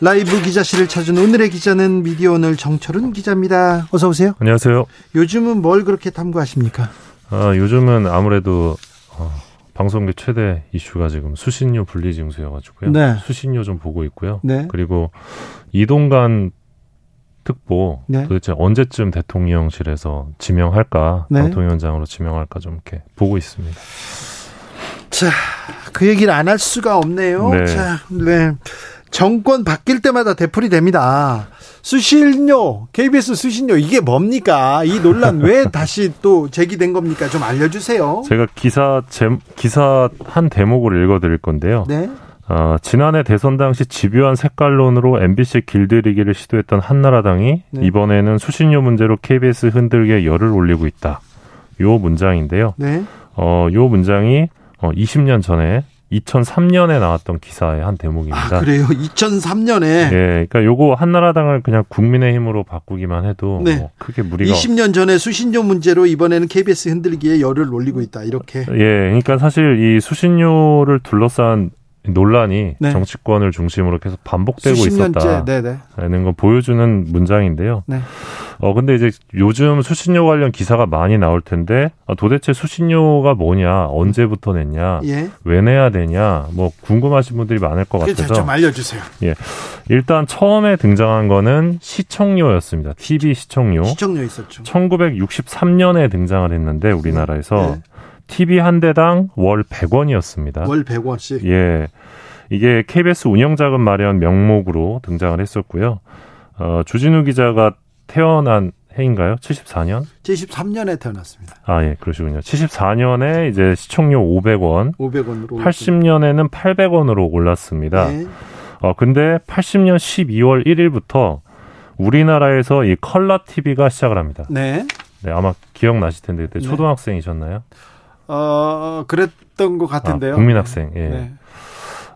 라이브 기자실을 찾은 오늘의 기자는 미디어 오늘 정철은 기자입니다. 어서 오세요. 안녕하세요. 요즘은 뭘 그렇게 탐구하십니까? 아, 요즘은 아무래도 어, 방송계 최대 이슈가 지금 수신료 분리 징수여가지고요. 네. 수신료 좀 보고 있고요. 네. 그리고 이동관 특보 네. 도대체 언제쯤 대통령실에서 지명할까, 네. 방통위원장으로 지명할까 좀 이렇게 보고 있습니다. 자, 그 얘기를 안 할 수가 없네요. 네. 자, 네. 정권 바뀔 때마다 되풀이 됩니다. 수신료, KBS 수신료 이게 뭡니까? 이 논란 왜 다시 또 제기된 겁니까? 좀 알려주세요. 제가 기사 제, 기사 한 대목을 읽어드릴 건데요. 네, 어, 지난해 대선 당시 집요한 색깔론으로 MBC 길들이기를 시도했던 한나라당이 네. 이번에는 수신료 문제로 KBS 흔들기에 열을 올리고 있다. 요 문장인데요. 네, 어, 요 문장이 어, 20년 전에 2003년에 나왔던 기사의 한 대목입니다. 아 그래요. 2003년에 예, 그러니까 요거 한나라당을 그냥 국민의힘으로 바꾸기만 해도 네. 뭐 크게 무리가 20년 전에 수신료 문제로 이번에는 KBS 흔들기에 열을 올리고 있다. 이렇게. 예, 그러니까 사실 이 수신료를 둘러싼 논란이 네. 정치권을 중심으로 계속 반복되고. 있었다라는 네, 네. 걸 보여주는 문장인데요. 네. 어 근데 이제 요즘 수신료 관련 기사가 많이 나올 텐데 아, 도대체 수신료가 뭐냐, 언제부터 냈냐, 예. 왜 내야 되냐, 뭐 궁금하신 분들이 많을 것 같아서 좀 알려주세요. 일단 처음에 등장한 거는 시청료였습니다. TV 시청료. 시청료 있었죠. 1963년에 등장을 했는데 우리나라에서 네. TV 한 대당 월 100원이었습니다. 월 100원씩. 예. 이게 KBS 운영자금 마련 명목으로 등장을 했었고요. 어, 주진우 기자가 태어난 해인가요? 74년? 73년에 태어났습니다. 아, 예, 그러시군요. 74년에 이제 시청료 500원, 500원으로. 80년에는 800원으로 올랐습니다. 네. 어, 근데 80년 12월 1일부터 우리나라에서 이 컬러 TV가 시작을 합니다. 네. 네, 아마 기억나실 텐데 그때 네. 초등학생이셨나요? 어, 그랬던 것 같은데요. 아, 국민학생. 예. 네.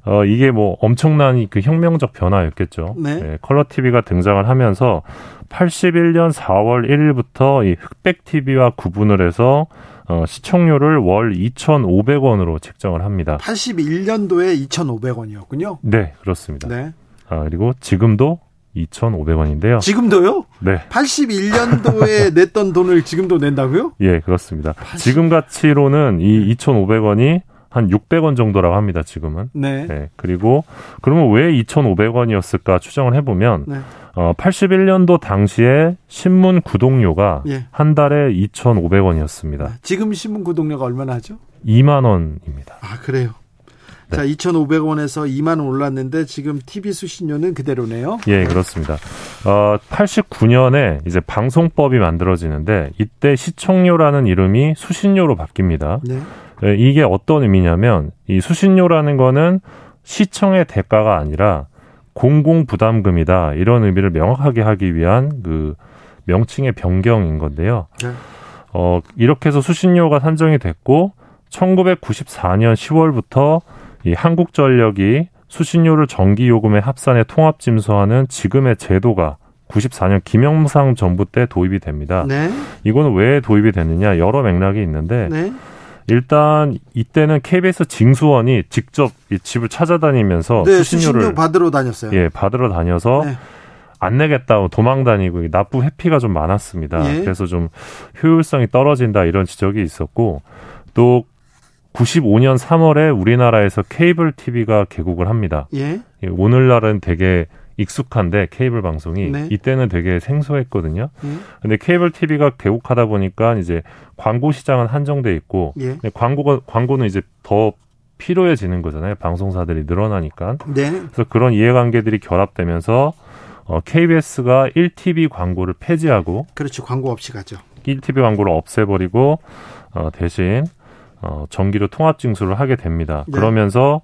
어, 이게 뭐 엄청난 그 혁명적 변화였겠죠. 네. 예, 컬러 TV가 등장을 하면서 81년 4월 1일부터 이 흑백 TV와 구분을 해서 어, 시청료를 월 2,500원으로 책정을 합니다. 81년도에 2,500원이었군요. 네, 그렇습니다. 네. 아, 그리고 지금도 2,500원인데요. 지금도요? 네. 81년도에 냈던 돈을 지금도 낸다고요? 예, 그렇습니다. 지금 가치로는 이 2,500원이 한 600원 정도라고 합니다, 지금은. 네. 네. 그리고 그러면 왜 2,500원이었을까 추정을 해보면 네. 어, 81년도 당시에 신문 구독료가 예. 한 달에 2,500원이었습니다. 지금 신문 구독료가 얼마나 하죠? 2만 원입니다. 아, 그래요. 네. 자, 2,500원에서 2만 원 올랐는데 지금 TV 수신료는 그대로네요. 예, 그렇습니다. 어, 89년에 이제 방송법이 만들어지는데 이때 시청료라는 이름이 수신료로 바뀝니다. 네. 예, 이게 어떤 의미냐면 이 수신료라는 거는 시청의 대가가 아니라 공공 부담금이다 이런 의미를 명확하게 하기 위한 그 명칭의 변경인 건데요. 네. 어 이렇게 해서 수신료가 산정이 됐고 1994년 10월부터 이 한국전력이 수신료를 전기 요금에 합산해 통합 징수하는 지금의 제도가 94년 김영삼 정부 때 도입이 됩니다. 네. 이거는 왜 도입이 됐느냐 여러 맥락이 있는데 네. 일단 이때는 KBS 징수원이 직접 이 집을 찾아다니면서 네, 수신료를 수신료 받으러 다녔어요. 예 받으러 다녀서 네. 안 내겠다고 도망 다니고 납부 회피가 좀 많았습니다. 예. 그래서 좀 효율성이 떨어진다 이런 지적이 있었고 또 95년 3월에 우리나라에서 케이블 TV가 개국을 합니다. 예. 예, 오늘날은 되게 익숙한데 케이블 방송이 네. 이때는 되게 생소했거든요. 예. 근데 케이블 TV가 개국하다 보니까 이제 광고 시장은 한정돼 있고 예. 광고가 광고는 이제 더 필요해지는 거잖아요. 방송사들이 늘어나니까. 네. 그래서 그런 이해관계들이 결합되면서 어, KBS가 1TV 광고를 폐지하고 그렇죠. 광고 없이 가죠. 1TV 광고를 없애버리고 어, 대신 어, 정기료 통합 징수를 하게 됩니다. 네. 그러면서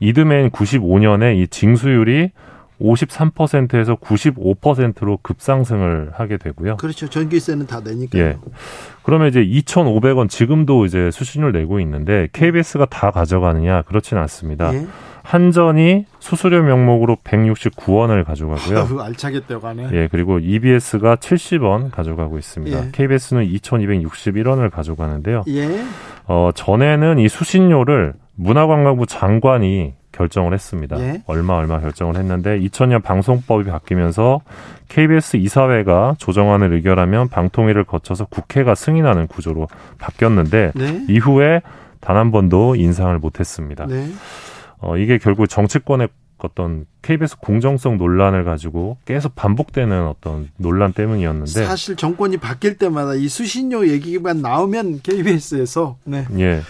이듬해인 95년에 이 징수율이 53%에서 95%로 급상승을 하게 되고요. 그렇죠. 전기세는 다 내니까요. 예. 그러면 이제 2,500원 지금도 이제 수신료를 내고 있는데 KBS가 다 가져가느냐? 그렇지는 않습니다. 예. 한전이 수수료 명목으로 169원을 가져가고요. 아유, 알차게 떼어가네. 예, 그리고 EBS가 70원 가져가고 있습니다. 예. KBS는 2,261원을 가져가는데요. 예. 어, 전에는 이 수신료를 문화관광부 장관이 결정을 했습니다. 예. 얼마 얼마 결정을 했는데 2000년 방송법이 바뀌면서 KBS 이사회가 조정안을 의결하면 방통위를 거쳐서 국회가 승인하는 구조로 바뀌었는데 네. 이후에 단 한 번도 인상을 못했습니다. 네. 어, 이게 결국 정치권의 어떤 KBS 공정성 논란을 가지고 계속 반복되는 어떤 논란 때문이었는데 사실 정권이 바뀔 때마다 이 수신료 얘기만 나오면 KBS에서 네. 예.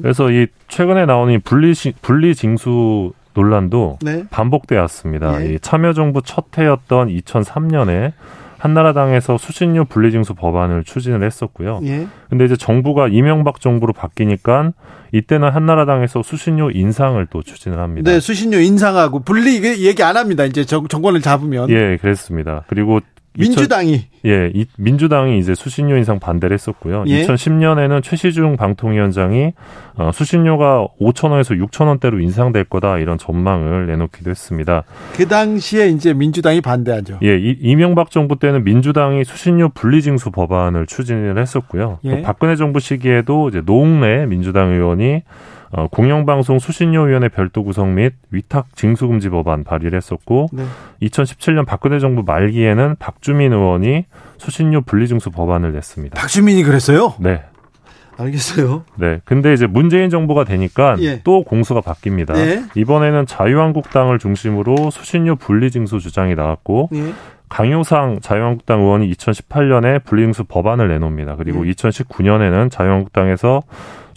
그래서 이 최근에 나온 이 분리 분리 징수 논란도 네. 반복되었습니다. 예. 이 참여정부 첫 해였던 2003년에 한나라당에서 수신료 분리징수 법안을 추진을 했었고요. 예. 근데 이제 정부가 이명박 정부로 바뀌니까 이때는 한나라당에서 수신료 인상을 또 추진을 합니다. 네, 수신료 인상하고 분리 얘기 안 합니다. 이제 정, 정권을 잡으면. 예, 그랬습니다. 그리고 민주당이 2000, 예, 이, 민주당이 이제 수신료 인상 반대를 했었고요. 예. 2010년에는 최시중 방통위원장이 어, 수신료가 5천 원에서 6천 원대로 인상될 거다 이런 전망을 내놓기도 했습니다. 그 당시에 이제 민주당이 반대하죠. 예, 이, 이명박 정부 때는 민주당이 수신료 분리징수 법안을 추진을 했었고요. 예. 박근혜 정부 시기에도 이제 노웅래 민주당 의원이 어, 공영방송 수신료위원회 별도 구성 및 위탁 징수금지 법안 발의를 했었고 네. 2017년 박근혜 정부 말기에는 박주민 의원이 수신료 분리징수 법안을 냈습니다. 박주민이 그랬어요? 네. 알겠어요. 네. 근데 이제 문재인 정부가 되니까 예. 또 공수가 바뀝니다. 예. 이번에는 자유한국당을 중심으로 수신료 분리징수 주장이 나왔고 예. 강효상 자유한국당 의원이 2018년에 분리징수 법안을 내놓습니다. 그리고 2019년에는 자유한국당에서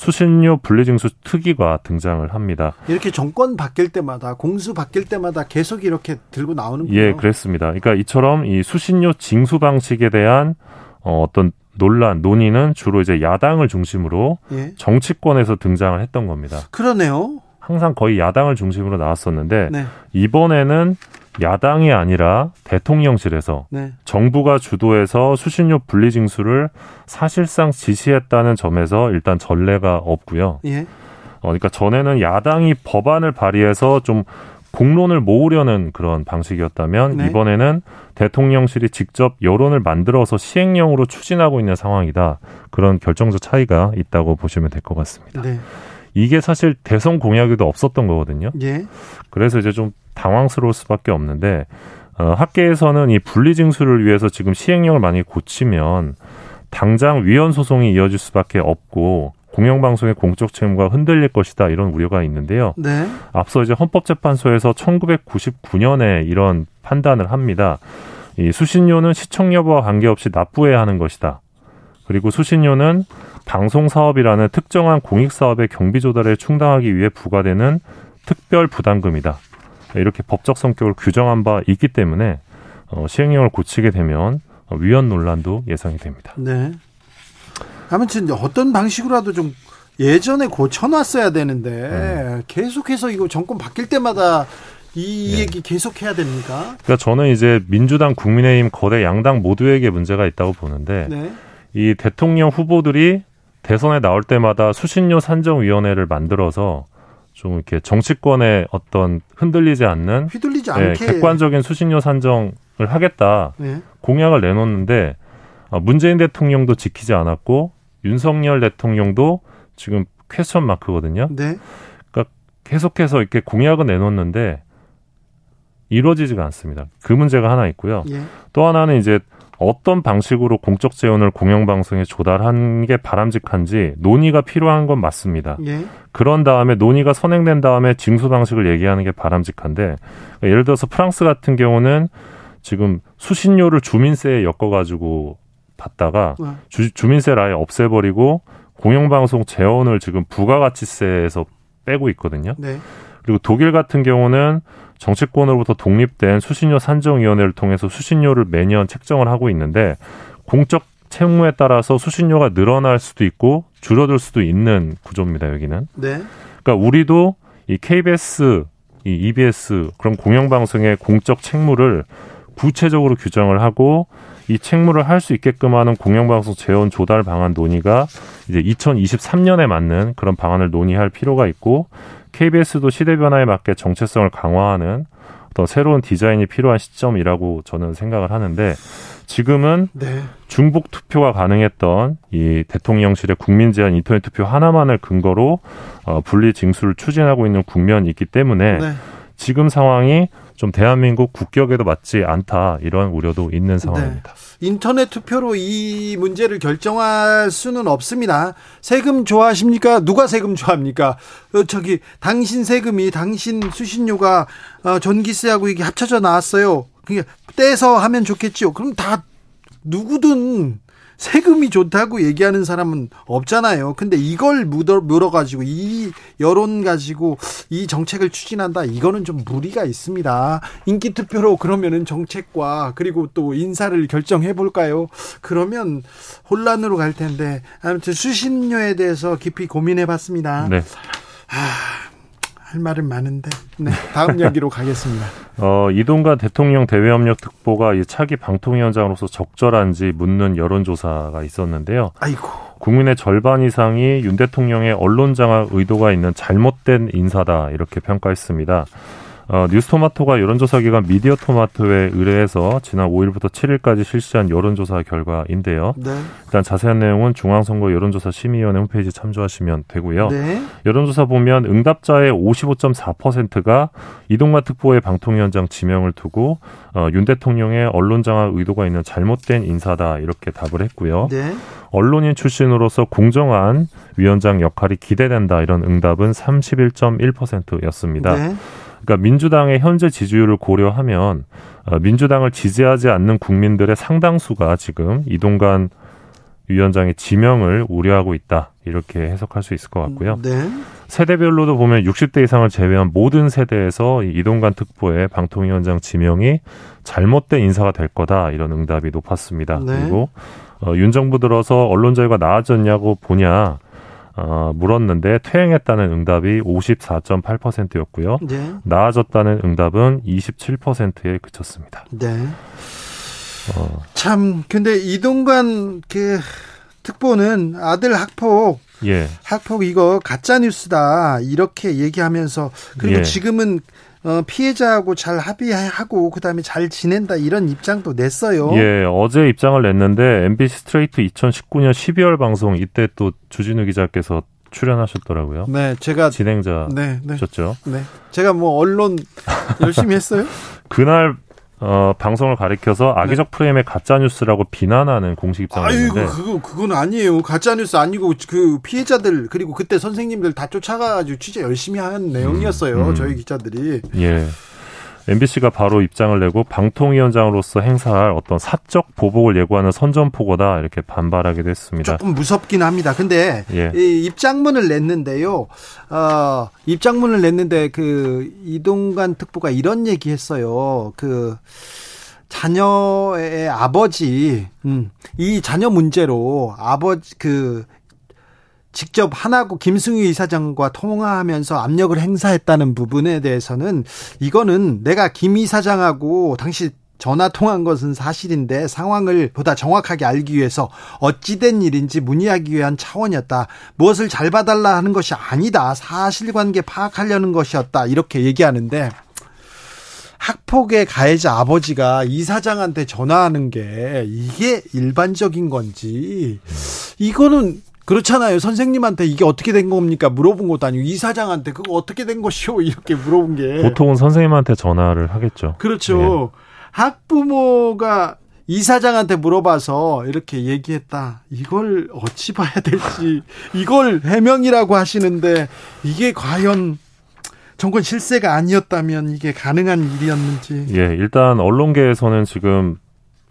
수신료 분리징수 특위가 등장을 합니다. 이렇게 정권 바뀔 때마다 공수 바뀔 때마다 계속 이렇게 들고 나오는군요. 예, 그렇습니다. 그러니까 이처럼 이 수신료 징수 방식에 대한 어, 어떤 논란, 논의는 주로 이제 야당을 중심으로 예. 정치권에서 등장을 했던 겁니다. 그러네요. 항상 거의 야당을 중심으로 나왔었는데 네. 이번에는 야당이 아니라 대통령실에서 네. 정부가 주도해서 수신료 분리 징수를 사실상 지시했다는 점에서 일단 전례가 없고요. 예. 어, 그러니까 전에는 야당이 법안을 발의해서 좀 공론을 모으려는 그런 방식이었다면 네. 이번에는 대통령실이 직접 여론을 만들어서 시행령으로 추진하고 있는 상황이다. 그런 결정적 차이가 있다고 보시면 될 것 같습니다. 네. 이게 사실 대선 공약에도 없었던 거거든요. 예. 그래서 이제 좀 당황스러울 수밖에 없는데 어, 학계에서는 이 분리징수를 위해서 지금 시행령을 많이 고치면 당장 위헌 소송이 이어질 수밖에 없고 공영방송의 공적 책무가 흔들릴 것이다 이런 우려가 있는데요. 네. 앞서 이제 헌법재판소에서 1999년에 이런 판단을 합니다. 이 수신료는 시청 여부와 관계없이 납부해야 하는 것이다. 그리고 수신료는 방송 사업이라는 특정한 공익 사업의 경비 조달에 충당하기 위해 부과되는 특별 부담금이다. 이렇게 법적 성격을 규정한 바 있기 때문에 어, 시행령을 고치게 되면 위헌 논란도 예상이 됩니다. 네. 아무튼 어떤 방식으로라도 좀 예전에 고쳐놨어야 되는데 음. 계속해서 이거 정권 바뀔 때마다 이 네. 얘기 계속 해야 됩니까? 그러니까 저는 이제 민주당, 국민의힘 거대 양당 모두에게 문제가 있다고 보는데 네. 이 대통령 후보들이 대선에 나올 때마다 수신료 산정위원회를 만들어서 좀 이렇게 정치권의 어떤 흔들리지 않는 휘둘리지 않게 네, 객관적인 수신료 산정을 하겠다 네. 공약을 내놓는데 아, 문재인 대통령도 지키지 않았고 윤석열 대통령도 지금 퀘스천 마크거든요. 네. 그러니까 계속해서 이렇게 공약을 내놓는데 이루어지지가 않습니다. 그 문제가 하나 있고요. 예. 또 하나는 이제 어떤 방식으로 공적 재원을 공영방송에 조달한 게 바람직한지 논의가 필요한 건 맞습니다. 예. 그런 다음에 논의가 선행된 다음에 징수 방식을 얘기하는 게 바람직한데 그러니까 예를 들어서 프랑스 같은 경우는 지금 수신료를 주민세에 엮어가지고 받다가 네. 주, 주민세를 아예 없애버리고 공영방송 재원을 지금 부가가치세에서 빼고 있거든요. 네. 그리고 독일 같은 경우는 정치권으로부터 독립된 수신료 산정위원회를 통해서 수신료를 매년 책정을 하고 있는데 공적 채무에 따라서 수신료가 늘어날 수도 있고 줄어들 수도 있는 구조입니다. 여기는. 네. 그러니까 우리도 이 KBS 이 EBS 그런 공영방송의 공적 책무를 구체적으로 규정을 하고 이 책무를 할 수 있게끔 하는 공영방송 재원 조달 방안 논의가 이제 2023년에 맞는 그런 방안을 논의할 필요가 있고 KBS도 시대 변화에 맞게 정체성을 강화하는 어떤 새로운 디자인이 필요한 시점이라고 저는 생각을 하는데 지금은 네. 중복 투표가 가능했던 이 대통령실의 국민 제한 인터넷 투표 하나만을 근거로 어, 분리 징수를 추진하고 있는 국면이 있기 때문에 네. 지금 상황이 좀 대한민국 국격에도 맞지 않다 이런 우려도 있는 네. 상황입니다. 네. 인터넷 투표로 이 문제를 결정할 수는 없습니다. 세금 좋아하십니까? 누가 세금 좋아합니까? 어, 저기 당신 세금이 당신 수신료가 어, 전기세하고 이게 합쳐져 나왔어요. 그게 떼서 하면 좋겠지요. 그럼 다 누구든 세금이 좋다고 얘기하는 사람은 없잖아요. 근데 이걸 물어, 물어가지고 이 여론 가지고 이 정책을 추진한다. 이거는 좀 무리가 있습니다. 인기 투표로 그러면은 정책과 그리고 또 인사를 결정해 볼까요? 그러면 혼란으로 갈 텐데 아무튼 수신료에 대해서 깊이 고민해 봤습니다. 네. 아, 할 말은 많은데. 네, 다음 이야기로 가겠습니다. 어, 이동관 대통령 대외협력 특보가 이 차기 방통위원장으로서 적절한지 묻는 여론조사가 있었는데요. 아이고. 국민의 절반 이상이 윤 대통령의 언론 장악 의도가 있는 잘못된 인사다 이렇게 평가했습니다. 어, 뉴스토마토가 여론조사 기관 미디어토마토에 의뢰해서 지난 5일부터 7일까지 실시한 여론조사 결과인데요. 네. 일단 자세한 내용은 중앙선거 여론조사 심의위원회 홈페이지 참조하시면 되고요. 네. 여론조사 보면 응답자의 55.4%가 이동관 특보의 방통위원장 지명을 두고 어, 윤 대통령의 언론 장악 의도가 있는 잘못된 인사다 이렇게 답을 했고요. 네. 언론인 출신으로서 공정한 위원장 역할이 기대된다 이런 응답은 31.1%였습니다. 네. 그러니까 민주당의 현재 지지율을 고려하면 어, 민주당을 지지하지 않는 국민들의 상당수가 지금 이동관 위원장의 지명을 우려하고 있다. 이렇게 해석할 수 있을 것 같고요. 네. 세대별로도 보면 60대 이상을 제외한 모든 세대에서 이동관 특보의 방통위원장 지명이 잘못된 인사가 될 거다. 이런 응답이 높았습니다. 네. 그리고 어, 윤 정부 들어서 언론 자유가 나아졌냐고 보냐. 어, 물었는데 퇴행했다는 응답이 54.8%였고요. 네. 나아졌다는 응답은 27%에 그쳤습니다. 네. 어. 참 근데 이동관 그 특보는 아들 학폭 예. 학폭 이거 가짜 뉴스다 이렇게 얘기하면서 그리고 예. 지금은 어, 피해자하고 잘 합의하고 그다음에 잘 지낸다 이런 입장도 냈어요. 예, 어제 입장을 냈는데 MBC 스트레이트 2019년 12월 방송 이때 또 주진우 기자께서 출연하셨더라고요. 네, 제가 진행자셨죠. 네, 네. 네. 제가 뭐 언론 열심히 했어요. 그날 어, 방송을 가리켜서 악의적 네. 프레임의 가짜 뉴스라고 비난하는 공식 입장을 아이고 그거 그건 아니에요. 가짜 뉴스 아니고 그 피해자들 그리고 그때 선생님들 다 쫓아가가지고 취재 열심히 한 내용이었어요. 음, 음. 저희 기자들이. 예. MBC가 바로 입장을 내고 방통위원장으로서 행사할 어떤 사적 보복을 예고하는 선전포고다 이렇게 반발하기도 했습니다. 조금 무섭긴 합니다. 근데 예. 이 입장문을 냈는데요. 어, 입장문을 냈는데 그 이동관 특보가 이런 얘기했어요. 그 자녀의 아버지, 음, 이 자녀 문제로 아버지 그 직접 하나고 김승희 이사장과 통화하면서 압력을 행사했다는 부분에 대해서는 이거는 내가 김 이사장하고 당시 전화 통한 것은 사실인데 상황을 보다 정확하게 알기 위해서 어찌된 일인지 문의하기 위한 차원이었다. 무엇을 잘 봐달라 하는 것이 아니다. 사실관계 파악하려는 것이었다. 이렇게 얘기하는데 학폭의 가해자 아버지가 이사장한테 전화하는 게 이게 일반적인 건지 이거는 그렇잖아요. 선생님한테 이게 어떻게 된 겁니까? 물어본 것도 아니고 이사장한테 그거 어떻게 된 것이오? 이렇게 물어본 게 보통은 선생님한테 전화를 하겠죠. 그렇죠. 네. 학부모가 이사장한테 물어봐서 이렇게 얘기했다. 이걸 어찌 봐야 될지 이걸 해명이라고 하시는데 이게 과연 정권 실세가 아니었다면 이게 가능한 일이었는지. 예, 일단 언론계에서는 지금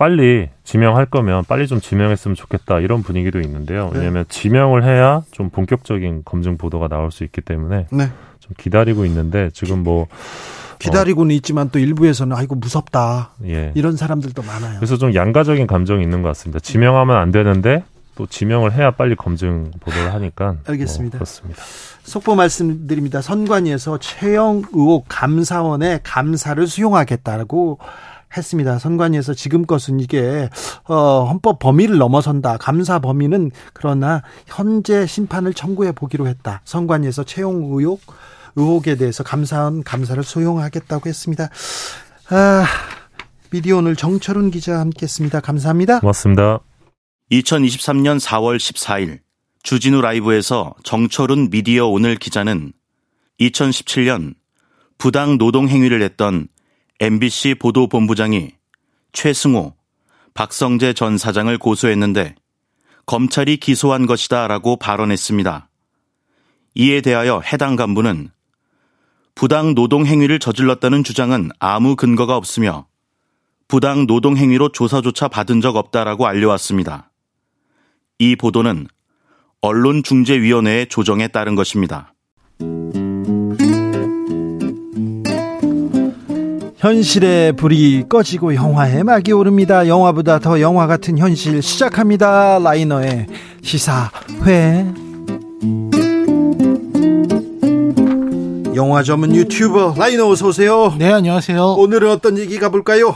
빨리 지명할 거면 빨리 좀 지명했으면 좋겠다 이런 분위기도 있는데요. 네. 왜냐하면 지명을 해야 좀 본격적인 검증 보도가 나올 수 있기 때문에 네. 좀 기다리고 있는데 지금 뭐 기다리고는 어, 있지만 또 일부에서는 아이고 무섭다 예. 이런 사람들도 많아요. 그래서 좀 양가적인 감정이 있는 것 같습니다. 지명하면 안 되는데 또 지명을 해야 빨리 검증 보도를 하니까 알겠습니다. 뭐 그렇습니다. 속보 말씀드립니다. 선관위에서 최영 의혹 감사원의 감사를 수용하겠다고 했습니다. 선관위에서 지금 것은 이게 어, 헌법 범위를 넘어선다. 감사 범위는 그러나 현재 심판을 청구해 보기로 했다. 선관위에서 채용 의혹 의혹에 대해서 감사원 감사를 수용하겠다고 했습니다. 아, 미디어 오늘 정철훈 기자 함께했습니다. 감사합니다. 고맙습니다. 2023년 4월 14일 주진우 라이브에서 정철훈 미디어 오늘 기자는 2017년 부당 노동 행위를 했던 MBC 보도본부장이 최승호, 박성재 전 사장을 고소했는데 검찰이 기소한 것이다 라고 발언했습니다. 이에 대하여 해당 간부는 부당 노동 행위를 저질렀다는 주장은 아무 근거가 없으며 부당 노동 행위로 조사조차 받은 적 없다라고 알려왔습니다. 이 보도는 언론중재위원회의 조정에 따른 것입니다. 현실의 불이 꺼지고 영화의 막이 오릅니다. 영화보다 더 영화 같은 현실 시작합니다. 라이너의 시사회. 영화 전문 유튜버 라이너 어서 오세요. 네, 안녕하세요. 오늘은 어떤 얘기 가 볼까요?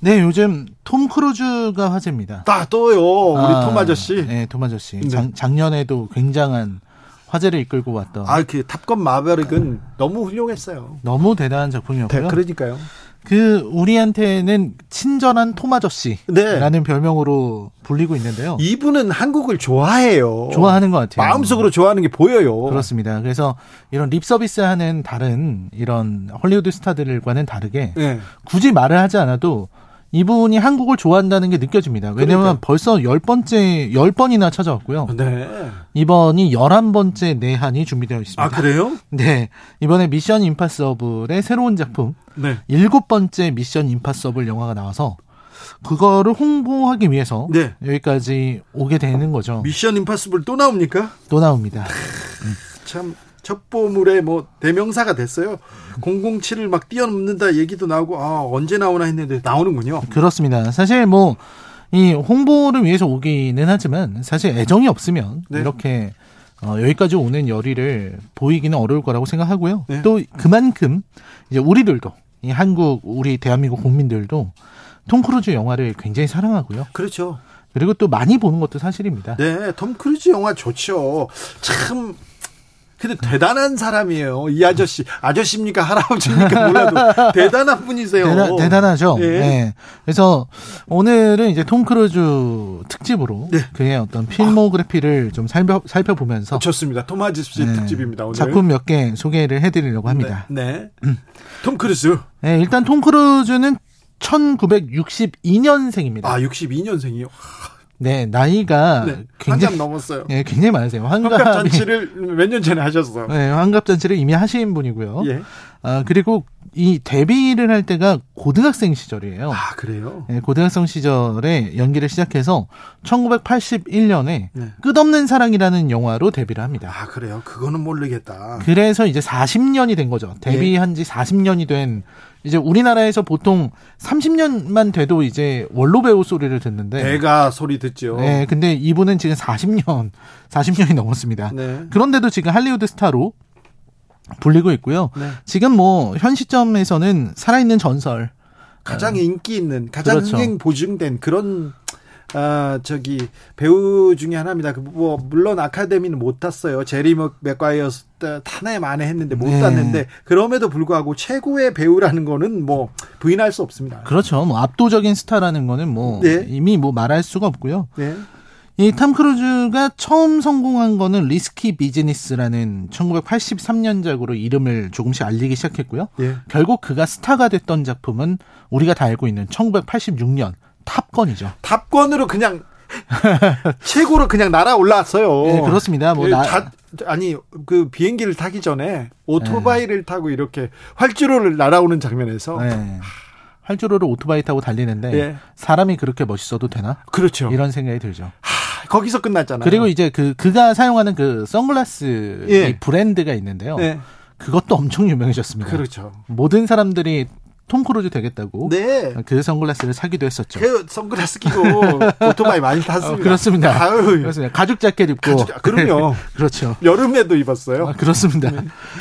네, 요즘 톰 크루즈가 화제입니다. 딱 아, 또요. 우리 아, 톰 아저씨. 네, 톰 아저씨. 네. 작, 작년에도 굉장한 화제를 이끌고 왔던 아, 그 탑건 마베릭은 너무 훌륭했어요. 너무 대단한 작품이었고요. 네, 그러니까요. 그 우리한테는 친절한 톰 아저씨라는 네. 별명으로 불리고 있는데요. 이분은 한국을 좋아해요. 좋아하는 것 같아요. 마음속으로 좋아하는 게 보여요. 그렇습니다. 그래서 이런 립 서비스하는 다른 이런 헐리우드 스타들과는 다르게 네. 굳이 말을 하지 않아도 이분이 한국을 좋아한다는 게 느껴집니다. 왜냐면 그러니까요. 벌써 열 번째, 열 번이나 찾아왔고요. 네. 이번이 열한 번째 내한이 준비되어 있습니다. 아, 그래요? 네. 이번에 미션 임파서블의 새로운 작품, 네. 일곱 번째 미션 임파서블 영화가 나와서 그거를 홍보하기 위해서 네. 여기까지 오게 되는 거죠. 미션 임파서블 또 나옵니까? 또 나옵니다. 참 첩보물의 뭐 대명사가 됐어요. 007을 막 뛰어넘는다 얘기도 나오고 아 언제 나오나 했는데 나오는군요. 그렇습니다. 사실 뭐, 이 홍보를 위해서 오기는 하지만 사실 애정이 없으면 네. 이렇게 어, 여기까지 오는 열의를 보이기는 어려울 거라고 생각하고요. 네. 또 그만큼 이제 우리들도 이 한국 우리 대한민국 국민들도 톰 크루즈 영화를 굉장히 사랑하고요. 그렇죠. 그리고 또 많이 보는 것도 사실입니다. 네, 톰 크루즈 영화 좋죠. 참 근데 대단한 사람이에요. 이 아저씨 아저씨입니까 할아버지입니까 몰라도 대단한 분이세요. 대단, 대단하죠. 예. 네. 그래서 오늘은 이제 톰 크루즈 특집으로 네. 그의 어떤 필모그래피를 좀 살펴, 살펴보면서 좋습니다. 톰 아저씨 네. 특집입니다. 오늘 작품 몇 개 소개를 해드리려고 합니다. 네. 네. 톰 크루즈 네, 일단 톰 크루즈는 1962년생입니다. 아 62년생이요. 네, 나이가 네. 굉장히 한참 넘었어요. 네, 굉장히 많으세요. 환갑 환갑 잔치를 몇 년 전에 하셨어. 네, 환갑 잔치를 이미 하신 분이고요. 예. 아, 그리고 이 데뷔를 할 때가 고등학생 시절이에요. 아 그래요. 네, 고등학생 시절에 연기를 시작해서 1981년에 네. 끝없는 사랑이라는 영화로 데뷔를 합니다. 아 그래요. 그거는 모르겠다. 그래서 이제 40년이 된 거죠. 데뷔한 지 40년이 된 이제 우리나라에서 보통 30년만 돼도 이제 원로 배우 소리를 듣는데 배가 소리 듣죠. 네, 근데 이분은 지금 40년, 40년이 넘었습니다. 네. 그런데도 지금 할리우드 스타로 불리고 있고요. 네. 지금 뭐 현 시점에서는 살아있는 전설. 가장 인기 있는, 가장 그렇죠. 흥행 보증된 그런 아 저기 배우 중에 하나입니다. 그 뭐 물론 아카데미는 못 탔어요. 제리 맥- 맥과이어 타네 마네 했는데 못 네. 땄는데 그럼에도 불구하고 최고의 배우라는 거는 뭐 부인할 수 없습니다. 그렇죠. 뭐 압도적인 스타라는 거는 뭐 네. 이미 뭐 말할 수가 없고요. 네. 이 탐 크루즈가 처음 성공한 거는 리스키 비즈니스라는 1983년작으로 이름을 조금씩 알리기 시작했고요. 예. 결국 그가 스타가 됐던 작품은 우리가 다 알고 있는 1986년 탑건이죠. 탑건으로 그냥 최고로 그냥 날아 올라왔어요. 네, 그렇습니다. 뭐 예, 나- 자- 아니 그 비행기를 타기 전에 오토바이를 타고 이렇게 활주로를 날아오는 장면에서 네. 활주로를 오토바이 타고 달리는데 예. 사람이 그렇게 멋있어도 되나? 그렇죠. 이런 생각이 들죠. 하, 거기서 끝났잖아요. 그리고 이제 그 그가 사용하는 그 선글라스 예. 이 브랜드가 있는데요. 네. 그것도 엄청 유명해졌습니다. 그렇죠. 모든 사람들이 톰 크루즈 되겠다고 네. 그 선글라스를 사기도 했었죠. 그 선글라스 끼고 오토바이 많이 탔습니다. 어, 그렇습니다. 아유, 그렇습니다. 가죽 자켓 입고 가죽- 그럼요. 그렇죠. 여름에도 입었어요. 아, 그렇습니다.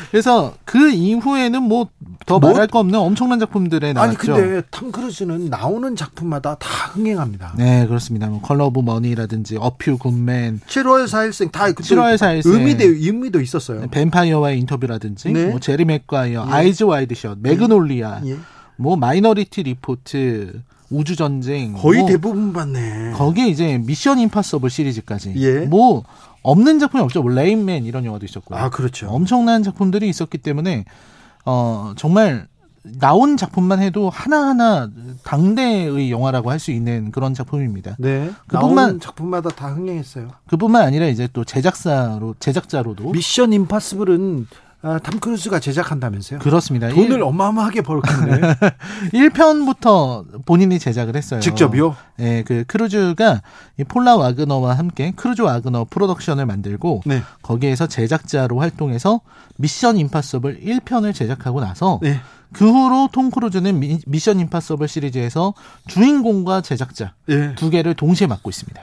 그래서 그 이후에는 뭐더 뭐- 말할 거 없는 엄청난 작품들에 나왔죠. 아니 근데 톰 크루즈는 나오는 작품마다 다 흥행합니다. 네, 그렇습니다. 뭐 컬러 오브 머니라든지 어퓨 굿맨, 7월 4일생 다 그때 7월 4일생. 의미도 의미도 있었어요. 뱀파이어와의 인터뷰라든지 네. 뭐 제리 맥과이어, 아이즈 와이드 셧, 매그놀리아, 예. 뭐 마이너리티 리포트, 우주 전쟁 거의 뭐 대부분 봤네. 거기에 이제 미션 임파서블 시리즈까지 예. 뭐 없는 작품이 없죠. 뭐 레인맨 이런 영화도 있었고. 아 그렇죠. 엄청난 작품들이 있었기 때문에 어 정말 나온 작품만 해도 하나하나 당대의 영화라고 할 수 있는 그런 작품입니다. 네. 그뿐만- 작품마다 다 흥행했어요. 그뿐만 아니라 이제 또 제작사로 제작자로도 미션 임파서블은 아, 탐 크루즈가 제작한다면서요? 그렇습니다. 돈을 어마어마하게 벌었겠네. 1편부터 본인이 제작을 했어요. 직접이요? 예, 그 크루즈가 이 폴라 와그너와 함께 크루즈 와그너 프로덕션을 만들고 네. 거기에서 제작자로 활동해서 미션 임파서블 1편을 제작하고 나서 네. 그 후로 톰 크루즈는 미, 미션 임파서블 시리즈에서 주인공과 제작자 예. 두 개를 동시에 맡고 있습니다.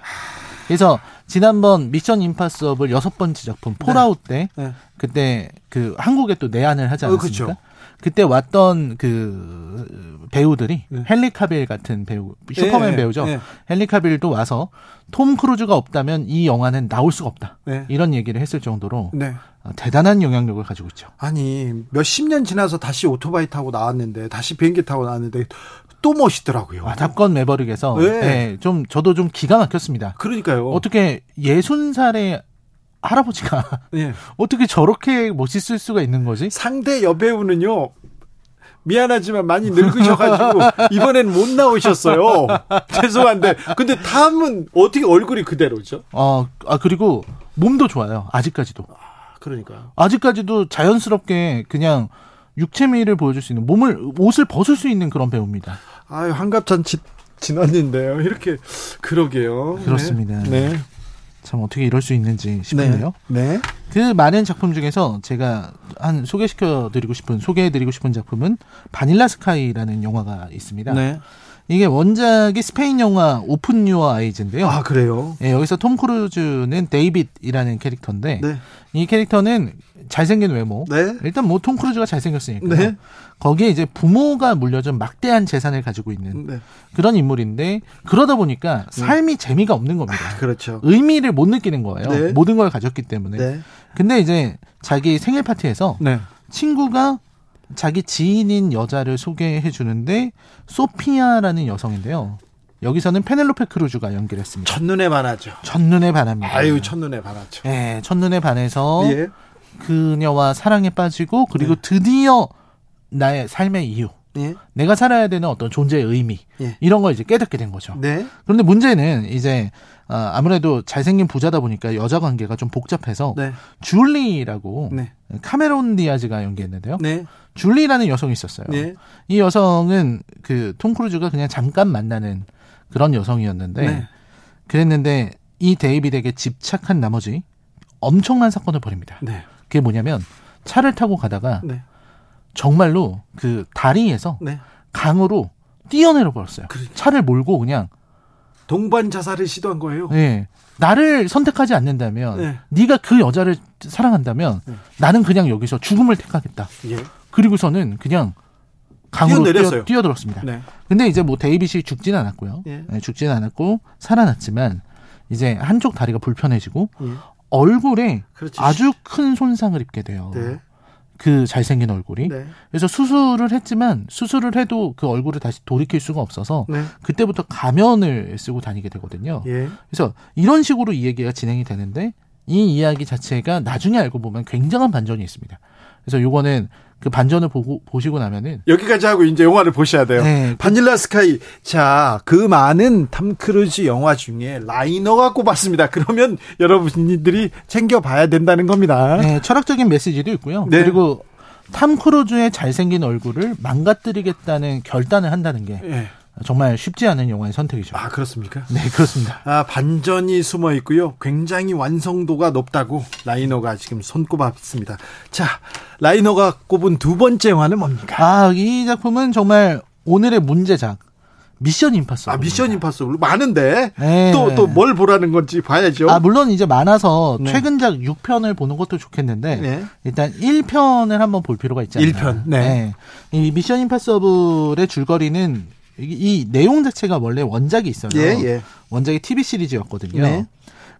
그래서 지난번 미션 임파서블 여섯 번째 작품 폴아웃 때 네. 그때 그 한국에 또 내한을 하지 어, 않았습니까? 그쵸. 그때 왔던 그 배우들이 네. 헨리 카빌 같은 배우 슈퍼맨 예, 배우죠. 예. 헨리 카빌도 와서 톰 크루즈가 없다면 이 영화는 나올 수가 없다. 네. 이런 얘기를 했을 정도로 네. 어, 대단한 영향력을 가지고 있죠. 아니 몇십 년 지나서 다시 오토바이 타고 나왔는데 다시 비행기 타고 나왔는데 또 멋있더라고요. 아, 탑건 매버릭에서 네. 예, 좀 저도 좀 기가 막혔습니다. 그러니까요. 어떻게 예순 살의 할아버지가 예. 어떻게 저렇게 멋있을 수가 있는 거지? 상대 여배우는요. 미안하지만 많이 늙으셔가지고 이번엔 못 나오셨어요. 죄송한데 근데 다음은 어떻게 얼굴이 그대로죠? 어, 아 그리고 몸도 좋아요. 아직까지도. 그러니까요. 아직까지도 자연스럽게 그냥 육체미를 보여줄 수 있는 몸을 옷을 벗을 수 있는 그런 배우입니다. 아유 환갑잔치 지났는데요. 이렇게 그러게요. 그렇습니다. 네. 참 어떻게 이럴 수 있는지 싶은데요. 네. 그 많은 작품 중에서 제가 한 소개시켜 드리고 싶은 소개해 드리고 싶은 작품은 바닐라 스카이라는 영화가 있습니다. 네. 이게 원작이 스페인 영화 오픈 유어 아이즈인데요. 아 그래요. 예, 여기서 톰 크루즈는 데이빗이라는 캐릭터인데 네. 이 캐릭터는 잘생긴 외모. 네. 일단 뭐 톰 크루즈가 잘생겼으니까 네. 거기에 이제 부모가 물려준 막대한 재산을 가지고 있는 네. 그런 인물인데 그러다 보니까 삶이 재미가 없는 겁니다. 그렇죠. 의미를 못 느끼는 거예요. 네. 모든 걸 가졌기 때문에. 네. 근데 이제 자기 생일 파티에서 네. 친구가 자기 지인인 여자를 소개해 주는데 소피아라는 여성인데요. 여기서는 페넬로페 크루즈가 연기했습니다. 첫눈에 반하죠. 첫눈에 반합니다. 아유 첫눈에 반하죠. 예, 첫눈에 반해서 예. 그녀와 사랑에 빠지고 그리고 네. 드디어 나의 삶의 이유, 예. 내가 살아야 되는 어떤 존재의 의미 예. 이런 걸 이제 깨닫게 된 거죠. 네. 그런데 문제는 이제 어, 아무래도 잘생긴 부자다 보니까 여자 관계가 좀 복잡해서 네. 줄리라고 네. 카메론 디아즈가 연기했는데요. 네. 줄리라는 여성이 있었어요. 네. 이 여성은 그 톰 크루즈가 그냥 잠깐 만나는 그런 여성이었는데 네. 그랬는데 이 데이빗에게 집착한 나머지 엄청난 사건을 벌입니다. 네. 그게 뭐냐면 차를 타고 가다가 네. 정말로 그 다리에서 네. 강으로 뛰어내려 버렸어요. 그렇죠. 차를 몰고 그냥 동반 자살을 시도한 거예요. 예. 나를 선택하지 않는다면 네. 네가 그 여자를 사랑한다면 네. 나는 그냥 여기서 죽음을 택하겠다. 예. 그리고서는 그냥 강으로. 뛰어, 들었습니다 네. 근데 이제 뭐 데이빗이 죽지는 않았고요. 예. 예, 죽지는 않았고 살아났지만 이제 한쪽 다리가 불편해지고 예. 얼굴에 그렇지. 아주 큰 손상을 입게 돼요. 네. 그 잘생긴 얼굴이. 네. 그래서 수술을 했지만 수술을 해도 그 얼굴을 다시 돌이킬 수가 없어서 네. 그때부터 가면을 쓰고 다니게 되거든요. 예. 그래서 이런 식으로 이 얘기가 진행이 되는데 이 이야기 자체가 나중에 알고 보면 굉장한 반전이 있습니다. 그래서 요거는 그 반전을 보고 보시고 나면은 여기까지 하고 이제 영화를 보셔야 돼요. 네. 바닐라 스카이. 자, 그 많은 탐 크루즈 영화 중에 라이너가 꼽았습니다. 그러면 여러분들이 챙겨 봐야 된다는 겁니다. 네, 철학적인 메시지도 있고요. 네. 그리고 탐 크루즈의 잘생긴 얼굴을 망가뜨리겠다는 결단을 한다는 게 예. 정말 쉽지 않은 영화의 선택이죠. 아, 그렇습니까? 네, 그렇습니다. 아, 반전이 숨어 있고요. 굉장히 완성도가 높다고 라이너가 지금 손꼽았습니다. 자, 라이너가 꼽은 두 번째 영화는 뭡니까? 아, 이 작품은 정말 오늘의 문제작. 미션 임파서블. 아, 미션 임파서블 많은데 네. 또 또 뭘 보라는 건지 봐야죠. 아, 물론 이제 많아서 네. 최근작 6편을 보는 것도 좋겠는데 네. 일단 1편을 한번 볼 필요가 않나. 1편, 네. 이 미션 임파서블의 줄거리는 이, 이 내용 자체가 원래 원작이 있어요. 예, 예. 원작이 TV 시리즈였거든요. 네.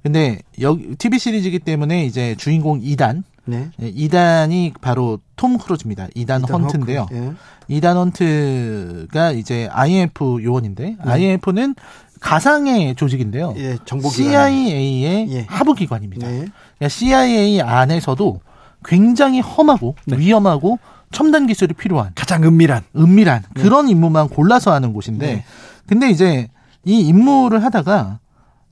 근데 여기 TV 시리즈이기 때문에 이제 주인공 2단 네. 2단이 바로 톰 크루즈입니다. 2단, 헌트인데요. 허크, 예. 이단 헌트가 이제 IMF 요원인데 IMF는 가상의 조직인데요. 네. 예. CIA의 예. 하부 기관입니다. 네. 그러니까 CIA 안에서도 굉장히 험하고 네. 위험하고 첨단 기술이 필요한 가장 은밀한. 은밀한 그런 임무만 골라서 하는 곳인데 네. 근데 이제 이 임무를 하다가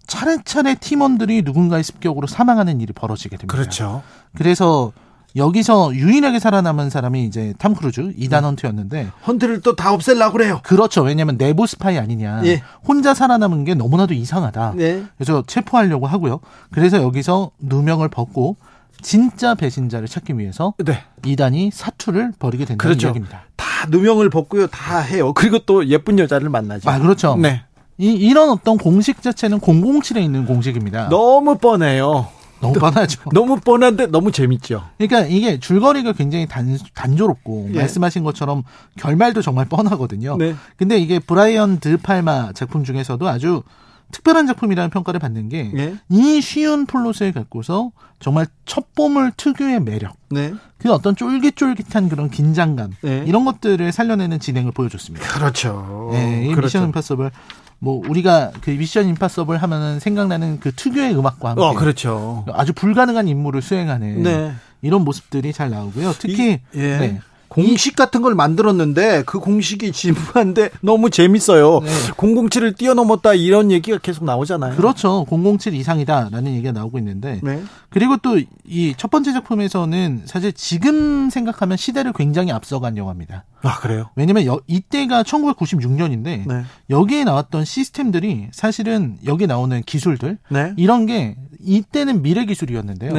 차례차례 팀원들이 누군가의 습격으로 사망하는 일이 벌어지게 됩니다. 그렇죠. 그래서 여기서 유일하게 살아남은 사람이 이제 탐 크루즈 네. 이단 헌트였는데 헌트를 또 다 없애려고 그래요. 그렇죠. 왜냐하면 내부 스파이 아니냐. 예. 혼자 살아남은 게 너무나도 이상하다. 네. 그래서 체포하려고 하고요. 그래서 여기서 누명을 벗고 진짜 배신자를 찾기 위해서 네. 이단이 사투를 벌이게 된다는 그렇죠. 이야기입니다. 다 누명을 벗고요. 다 해요. 그리고 또 예쁜 여자를 만나죠. 아 그렇죠. 네. 이, 이런 어떤 공식 자체는 007에 있는 공식입니다. 너무 뻔해요. 너무 뻔하죠. 너무 뻔한데 너무 재밌죠. 그러니까 이게 줄거리가 굉장히 단, 단조롭고 예. 말씀하신 것처럼 결말도 정말 뻔하거든요. 네. 근데 이게 브라이언 드 팔마 작품 중에서도 아주 특별한 작품이라는 평가를 받는 게 이 예. 쉬운 플롯을 갖고서 정말 첩보물 특유의 매력, 네. 그 어떤 쫄깃쫄깃한 그런 긴장감 네. 이런 것들을 살려내는 진행을 보여줬습니다. 그렇죠. 예, 이 미션 그렇죠. 임파서블 뭐 우리가 그 미션 임파서블 하면은 생각나는 그 특유의 음악과 함께 어, 그렇죠. 아주 불가능한 임무를 수행하는 네. 이런 모습들이 잘 나오고요. 특히 이- 예. 네. 공식 같은 걸 만들었는데 그 공식이 진부한데 너무 재밌어요. 네. 007을 뛰어넘었다 이런 얘기가 계속 나오잖아요. 그렇죠. 007 이상이다라는 얘기가 나오고 있는데 네. 그리고 또 이 첫 번째 작품에서는 사실 지금 생각하면 시대를 굉장히 앞서간 영화입니다. 아, 그래요? 왜냐면 여- 이때가 1996년인데 네. 여기에 나왔던 시스템들이 사실은 여기 나오는 기술들 네. 이런 게 이때는 미래 기술이었는데요.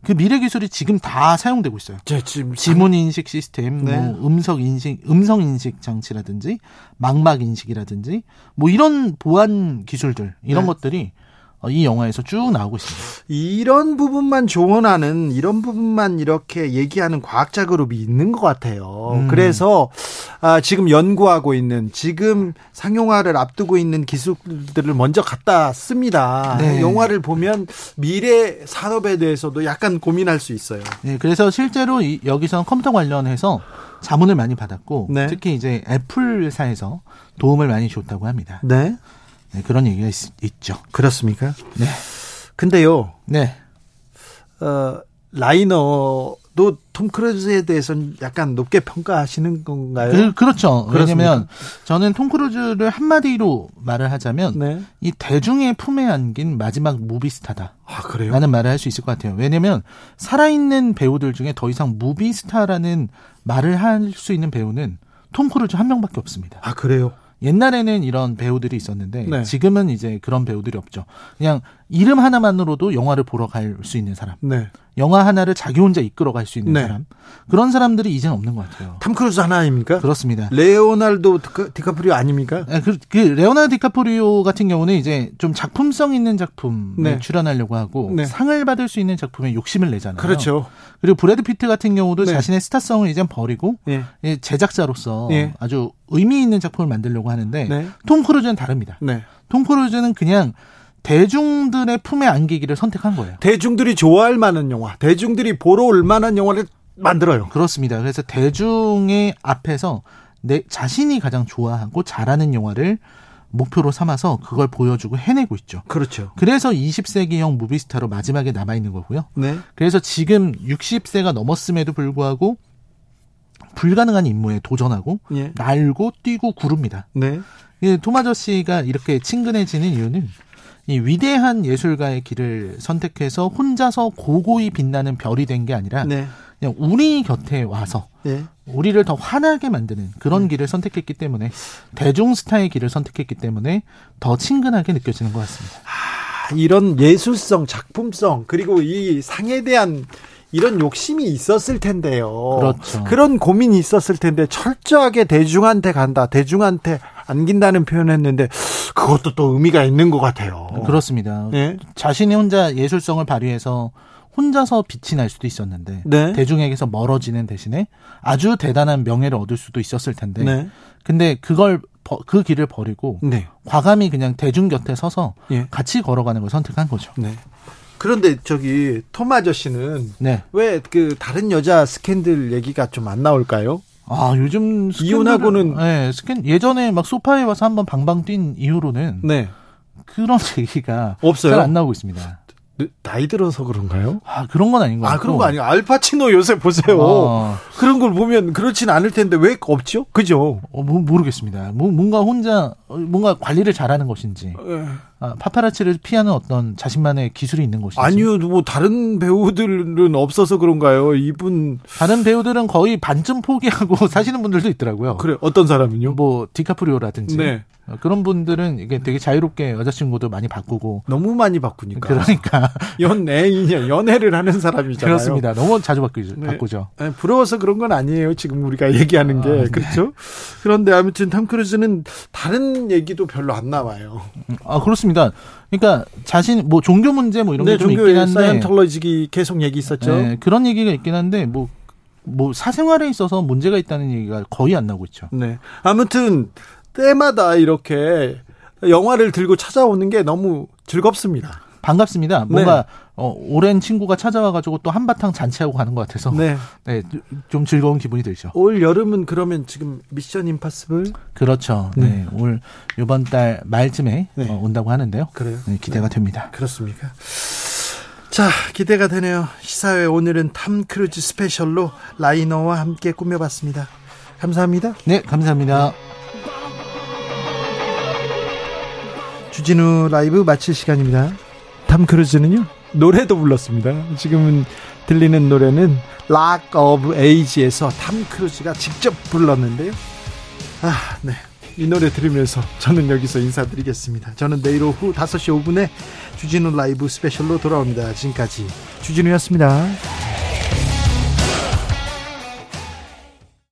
네. 그 미래 기술이 지금 다 사용되고 있어요. 제 지금 지문 인식 시스템, 네. 뭐 음성 인식, 음성 인식 장치라든지 망막 인식이라든지 뭐 이런 보안 기술들 이런 네. 것들이 어, 이 영화에서 쭉 나오고 있습니다. 이런 부분만 조언하는 이런 부분만 이렇게 얘기하는 과학자 그룹이 있는 것 같아요. 음. 그래서 아, 지금 연구하고 있는 지금 상용화를 앞두고 있는 기술들을 먼저 갖다 씁니다. 네. 영화를 보면 미래 산업에 대해서도 약간 고민할 수 있어요. 네, 그래서 실제로 이, 여기서 컴퓨터 관련해서 자문을 많이 받았고 네. 특히 이제 애플사에서 도움을 많이 줬다고 합니다. 네, 네, 그런 얘기가 있, 있죠. 그렇습니까? 네, 근데요, 네, 어, 라이너도 톰 크루즈에 대해서는 약간 높게 평가하시는 건가요? 그. 그렇습니까? 왜냐면 저는 톰 크루즈를 한마디로 말을 하자면 네. 이 대중의 품에 안긴 마지막 movie star다. 아 그래요? 라는 말을 할 수 있을 것 같아요. 왜냐면 살아있는 배우들 중에 더 이상 movie star라는 말을 할 수 있는 배우는 톰 크루즈 한 명밖에 없습니다. 아 그래요? 옛날에는 이런 배우들이 있었는데 네. 지금은 이제 그런 배우들이 없죠. 그냥 이름 하나만으로도 영화를 보러 갈 수 있는 사람, 네. 영화 하나를 자기 혼자 이끌어 갈 수 있는 네. 사람 그런 사람들이 이제는 없는 것 같아요. 탐 크루즈 하나입니까? 그렇습니다. 레오날도 디카- 디카프리오 아닙니까? 아, 그, 그 레오나르도 디카프리오 같은 경우는 이제 좀 작품성 있는 작품에 네. 출연하려고 하고 네. 상을 받을 수 있는 작품에 욕심을 내잖아요. 그렇죠. 그리고 브래드 피트 같은 경우도 네. 자신의 스타성을 이제 버리고 예. 예, 제작자로서 예. 아주 의미 있는 작품을 만들려고 하는데 네. 톰 크루즈는 다릅니다. 네. 톰 크루즈는 그냥 대중들의 품에 안기기를 선택한 거예요. 대중들이 좋아할 만한 영화, 대중들이 보러 올 만한 영화를 만들어요. 그렇습니다. 그래서 대중의 앞에서 내 자신이 가장 좋아하고 잘하는 영화를 목표로 삼아서 그걸 보여주고 해내고 있죠. 그렇죠. 그래서 20세기형 movie star로 마지막에 남아 있는 거고요. 네. 그래서 지금 60세가 넘었음에도 불구하고 불가능한 임무에 도전하고 예. 날고 뛰고 구릅니다. 네. 예, 토마저 씨가 이렇게 친근해지는 이유는 이 위대한 예술가의 길을 선택해서 혼자서 고고히 빛나는 별이 된 게 아니라 네. 그냥 우리 곁에 와서 예. 우리를 더 환하게 만드는 그런 네. 길을 선택했기 때문에 대중 스타의 길을 선택했기 때문에 더 친근하게 느껴지는 것 같습니다. 아, 이런 예술성, 작품성 그리고 이 상에 대한 이런 욕심이 있었을 텐데요. 그렇죠. 그런 고민이 있었을 텐데 철저하게 대중한테 간다, 대중한테 안긴다는 표현했는데 그것도 또 의미가 있는 것 같아요. 그렇습니다. 네. 자신이 혼자 예술성을 발휘해서 혼자서 빛이 날 수도 있었는데 네. 대중에게서 멀어지는 대신에 아주 대단한 명예를 얻을 수도 있었을 텐데 네. 근데 그걸 버- 그 길을 버리고 네. 과감히 그냥 대중 곁에 서서 예. 같이 걸어가는 걸 선택한 거죠. 네. 그런데 저기 톰 아저씨는 네. 왜 그 다른 여자 스캔들 얘기가 좀 안 나올까요? 아 요즘 이혼하고는- 네, 스캔 예전에 막 소파에 와서 한번 방방 뛴 이후로는 네. 그런 얘기가 없어요? 잘 안 나오고 있습니다. 나이 들어서 그런가요? 아 그런 건 아닌 것아 같고. 그런 거 아니에요. 알파치노 요새 보세요. 어, 그런 걸 보면 그렇진 않을 텐데 왜 없죠? 그죠? 어, 모- 모르겠습니다. 뭐, 뭔가 혼자 어, 뭔가 관리를 잘하는 것인지 아, 파파라치를 피하는 어떤 자신만의 기술이 있는 것인지 아니요, 뭐 다른 배우들은 없어서 그런가요? 이분 다른 배우들은 거의 반쯤 포기하고 사시는 분들도 있더라고요. 그래 어떤 사람은요? 뭐 디카프리오라든지 네. 어, 그런 분들은 이게 되게 자유롭게 여자친구도 많이 바꾸고 너무 많이 바꾸니까 그러니까 연애인이야 연애를 하는 사람이잖아요. 그렇습니다. 너무 자주 바꾸죠. 네. 바꾸죠. 네, 부러워서 그런 건 아니에요. 지금 우리가 얘기하는 게 아, 네. 그렇죠. 그런데 아무튼 톰 크루즈는 다른 얘기도 별로 안 나와요. 아 그렇습니다. 그러니까 자신 뭐 종교 문제 뭐 이런 네, 게좀 있긴 한데 사이언톨로지 계속 얘기 있었죠. 네, 그런 얘기가 있긴 한데 뭐. 뭐 사생활에 있어서 문제가 있다는 얘기가 거의 안 나오고 있죠. 네. 아무튼 때마다 이렇게 영화를 들고 찾아오는 게 너무 즐겁습니다. 반갑습니다. 뭔가 어, 오랜 친구가 찾아와가지고 또 한바탕 잔치하고 가는 것 같아서 네. 네. 좀 즐거운 기분이 들죠. 올 여름은 그러면 지금 Mission Impossible 그렇죠. 네, 올 이번 달 말쯤에 네. 어, 온다고 하는데요. 그래요? 네, 기대가 됩니다. 그렇습니까? 자, 기대가 되네요. 시사회 오늘은 탐 크루즈 special로 라이너와 함께 꾸며봤습니다. 감사합니다. 네, 감사합니다. 주진우 라이브 마칠 시간입니다. 탐 크루즈는요 노래도 불렀습니다. 지금은 들리는 노래는 Rock of Ages에서 탐 크루즈가 직접 불렀는데요. 아, 네. 이 노래 들으면서 저는 여기서 인사드리겠습니다. 저는 내일 오후 5시 5분에 주진우 라이브 스페셜로 돌아옵니다. 지금까지 주진우였습니다.